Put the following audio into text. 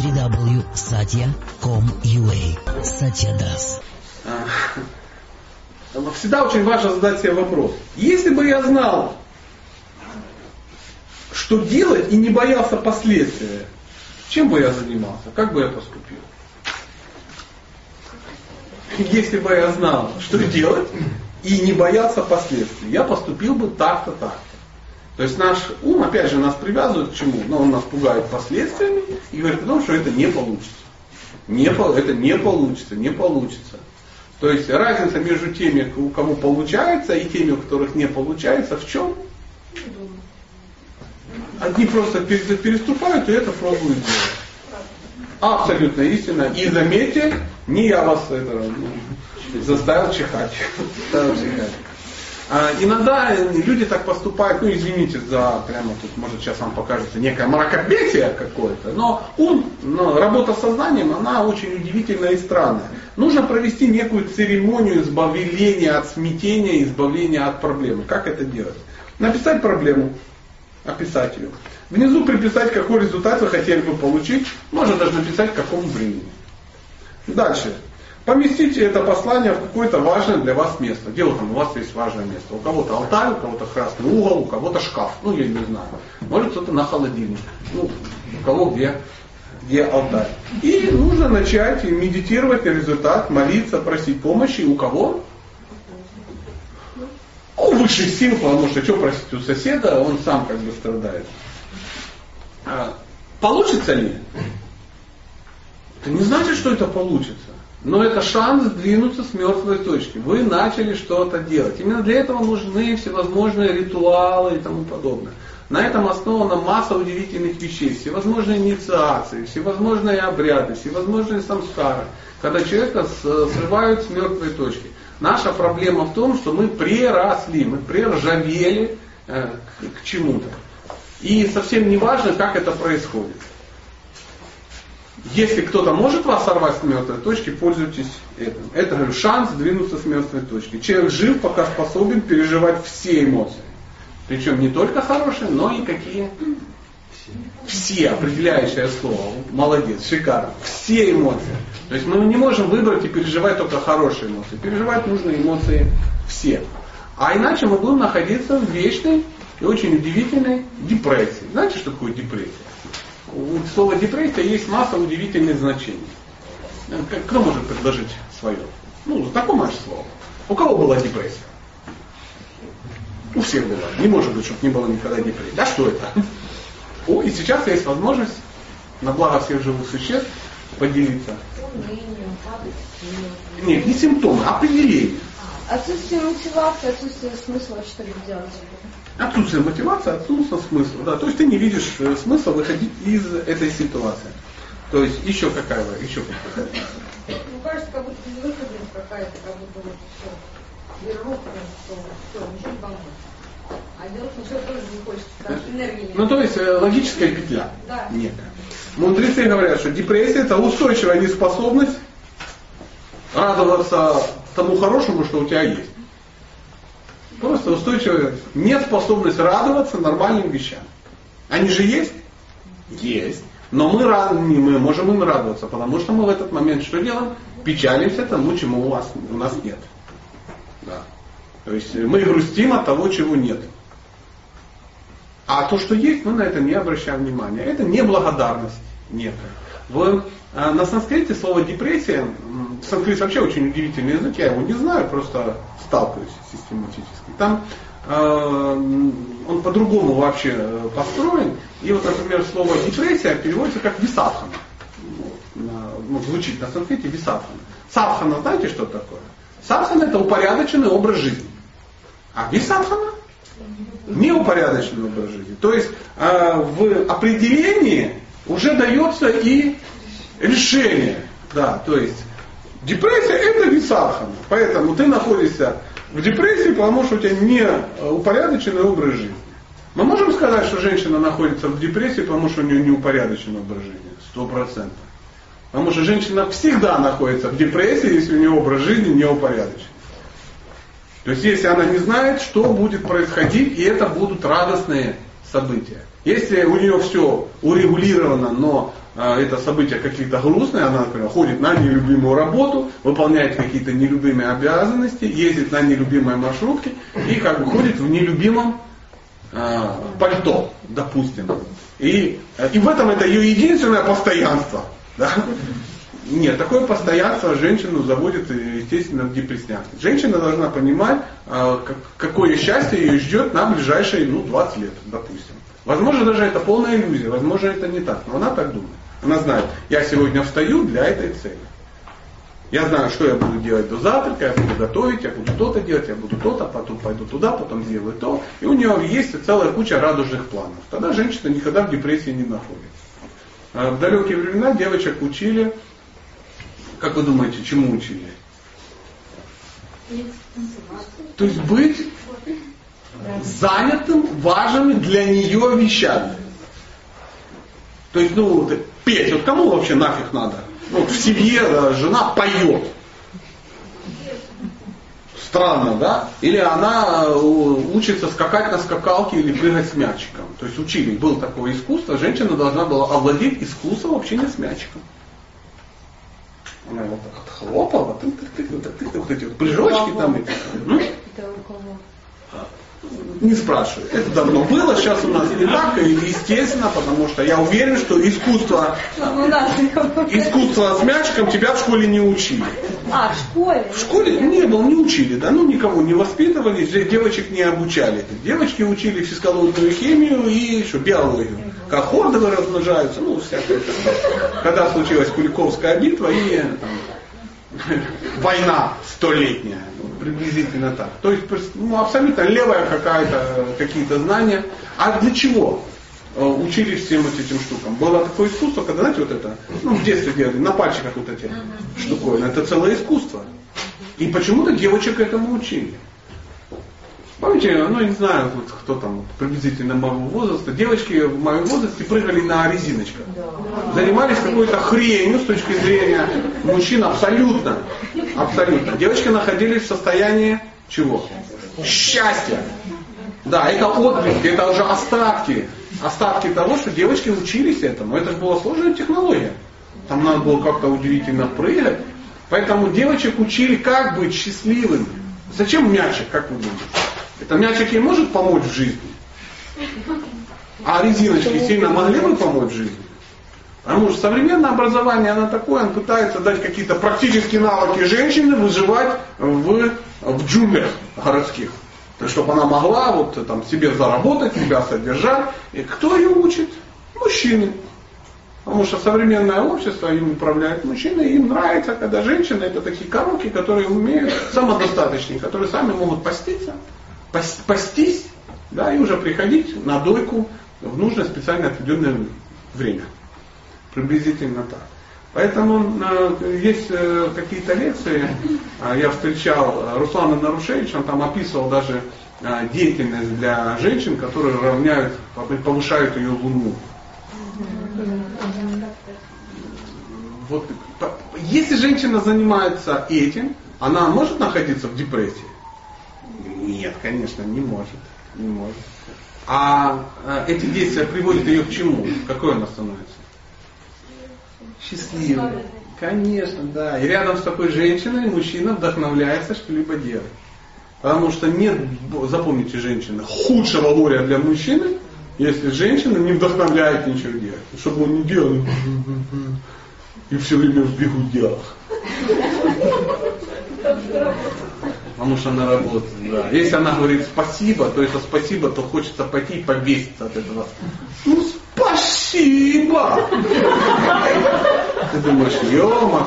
www.satya.com.ua Satya Das. Всегда очень важно задать себе вопрос. Если бы я знал, что делать и не боялся последствий, чем бы я занимался, как бы я поступил? Если бы я знал, что делать и не боялся последствий, я поступил бы так-то, так-то. То есть наш ум, опять же, нас привязывает к чему? Но он нас пугает последствиями и говорит о том, что это не получится. Не, это не получится, не получится. То есть разница между теми, у кого получается, и теми, у которых не получается, в чем? Одни просто переступают и это пробуют делать. Абсолютно истина. И заметьте, не я вас это, ну, заставил чихать. Заставил чихать. А, иногда люди так поступают, ну извините за прямо тут, может сейчас вам покажется некое мракобесие какое-то, но ум, но работа с сознанием, она очень удивительная и странная. Нужно провести некую церемонию избавления от смятения, избавления от проблемы. Как это делать? Написать проблему, описать ее. Внизу приписать, какой результат вы хотели бы получить. Можно даже написать, к какому времени. Дальше. Поместите это послание в какое-то важное для вас место. Где там у вас есть важное место? У кого-то алтарь, у кого-то красный угол, у кого-то шкаф. Ну, я не знаю. Может кто-то на холодильник. Ну, у кого где, где алтарь. И нужно начать медитировать на результат, молиться, просить помощи. У кого? У высших сил, потому что что просить у соседа, он сам как бы страдает. А, получится ли? Это не значит, что это получится. Но это шанс сдвинуться с мертвой точки. Вы начали что-то делать. Именно для этого нужны всевозможные ритуалы и тому подобное. На этом основана масса удивительных вещей, всевозможные инициации, всевозможные обряды, всевозможные самскары, когда человека срывают с мертвой точки. Наша проблема в том, что мы преросли, мы приржавели э, к чему-то. И совсем не важно, как это происходит. Если кто-то может вас сорвать с мертвой точки, пользуйтесь этим. Это говорю, шанс двинуться с мертвой точки. Человек жив, пока способен переживать все эмоции. Причем не только хорошие, но и какие? Все, определяющее слово. Молодец, шикарно. Все эмоции. То есть мы не можем выбрать и переживать только хорошие эмоции. Переживать нужно эмоции все. А иначе мы будем находиться в вечной и очень удивительной депрессии. Знаете, что такое депрессия? У слова депрессия есть масса удивительных значений. Кто может предложить свое? Ну, знакомое слово. У кого была депрессия? У всех была. Не может быть, чтобы не было никогда депрессии. Да что это? О, и сейчас есть возможность на благо всех живых существ поделиться. Нет, не симптомы, а определение. Отсутствие мотивации, отсутствие смысла что-либо делать. Отсутствие мотивации, отсутствие смысла. Да. То есть ты не видишь э, смысла выходить из этой ситуации. То есть еще какая еще какая Ну, кажется, как будто безвыходность какая-то, как будто вот все. Вероятно, что все, ничего не поможет. А делать ничего тоже не хочется, потому что энергии нет. Ну, то есть э, логическая петля. Да. Нет. Мудрецы говорят, что депрессия это устойчивая неспособность радоваться тому хорошему, что у тебя есть. Просто устойчивая неспособность радоваться нормальным вещам. Они же есть? Есть. Но мы, мы можем им радоваться, потому что мы в этот момент что делаем? Печалимся тому, чему у, вас, у нас нет. Да. То есть мы грустим от того, чего нет. А то, что есть, мы на это не обращаем внимания. Это не некая. В, э, на санскрите слово депрессия, санскрит вообще очень удивительный язык, я его не знаю, просто сталкиваюсь систематически. Там э, он по-другому вообще э, построен. И вот, например, слово депрессия переводится как висадхана. Ну, звучит на санскрите висадхана. Садхана, знаете, что такое? Садхана это упорядоченный образ жизни. А висадхана неупорядоченный образ жизни. То есть в определении уже дается и решение. Да, то есть депрессия это висадхана. Поэтому ты находишься в депрессии, потому что у тебя не э, упорядоченный образ жизни. Мы можем сказать, что женщина находится в депрессии, потому что у нее неупорядоченный образ жизни. Сто процентов. Потому что женщина всегда находится в депрессии, если у нее образ жизни неупорядоченный. То есть если она не знает, что будет происходить, и это будут радостные события. Если у нее все урегулировано, но э, это событие какие-то грустные, она, например, ходит на нелюбимую работу, выполняет какие-то нелюбимые обязанности, ездит на нелюбимой маршрутке и как бы ходит в нелюбимом э, пальто, допустим. И, э, и в этом это ее единственное постоянство. Да? Нет, такое постоянство женщину заводит, естественно, в депрессняк. Женщина должна понимать, а, какое счастье ее ждет на ближайшие ну, 20 лет, допустим. Возможно, даже это полная иллюзия, возможно, это не так, но она так думает. Она знает, я сегодня встаю для этой цели. Я знаю, что я буду делать до завтрака, я буду готовить, я буду то-то делать, я буду то-то, потом пойду туда, потом сделаю то. И у нее есть целая куча радужных планов. Тогда женщина никогда в депрессии не находится. А в далекие времена девочек учили как вы думаете, чему учили? То есть быть занятым важными для нее вещами. То есть, ну, петь, вот кому вообще нафиг надо? Ну, вот в семье жена поет. Странно, да? Или она э, учится скакать на скакалке или прыгать с мячиком. То есть учили, было такое искусство, женщина должна была овладеть искусством общения с мячиком. Она вот так вот хлопала, тык тык тык вот, вот эти вот прыжочки там. Эти, не спрашиваю. Это давно было, сейчас у нас не так, и естественно, потому что я уверен, что искусство, искусство с мячиком тебя в школе не учили. А, в школе? В школе не было, не учили, да, ну никого не воспитывали, девочек не обучали. Девочки учили физкологию, химию и что, биологию. Как хордовы размножаются, ну всякое. Когда случилась Куликовская битва и там, война столетняя приблизительно так. То есть ну, абсолютно левая какая-то, какие-то знания. А для чего э, учились всем этим штукам? Было такое искусство, когда, знаете, вот это, ну, в детстве делали, на пальчиках вот эти штуковины. Это целое искусство. И почему-то девочек этому учили. Помните, ну, я не знаю, вот, кто там приблизительно моего возраста, девочки в моем возрасте прыгали на резиночках. Занимались какой-то хренью с точки зрения мужчин абсолютно. Абсолютно. Девочки находились в состоянии чего? Счастья. Да, это отблески, это уже остатки. Остатки того, что девочки учились этому. Это же была сложная технология. Там надо было как-то удивительно прыгать. Поэтому девочек учили, как быть счастливыми. Зачем мячик, как вы думаете? Это мячик ей может помочь в жизни? А резиночки сильно могли бы помочь в жизни? Потому что современное образование, оно такое, оно пытается дать какие-то практические навыки женщины выживать в, в джунглях городских. То есть, чтобы она могла вот там себе заработать, себя содержать. И кто ее учит? Мужчины. Потому что современное общество им управляет мужчины, им нравится, когда женщины это такие коробки, которые умеют самодостаточные, которые сами могут поститься, пастись, да, и уже приходить на дойку в нужное специально отведенное время. Приблизительно так. Поэтому э, есть э, какие-то лекции, э, я встречал Руслана Нарушевича, он там описывал даже э, деятельность для женщин, которые равняют, повышают ее луну. Вот, если женщина занимается этим, она может находиться в депрессии? Нет, конечно, не может. Не может. А э, эти действия приводят ее к чему? Какой она становится? Счастливой. Конечно, да. И рядом с такой женщиной мужчина вдохновляется что-либо делать. Потому что нет, запомните, женщина, худшего горя для мужчины, если женщина не вдохновляет ничего делать. Чтобы он не делал и все время в бегудях. Потому что она работает. Да. Если она говорит спасибо, то это спасибо, то хочется пойти и повеситься от этого. Ну спасибо! Ты думаешь, ё-моё.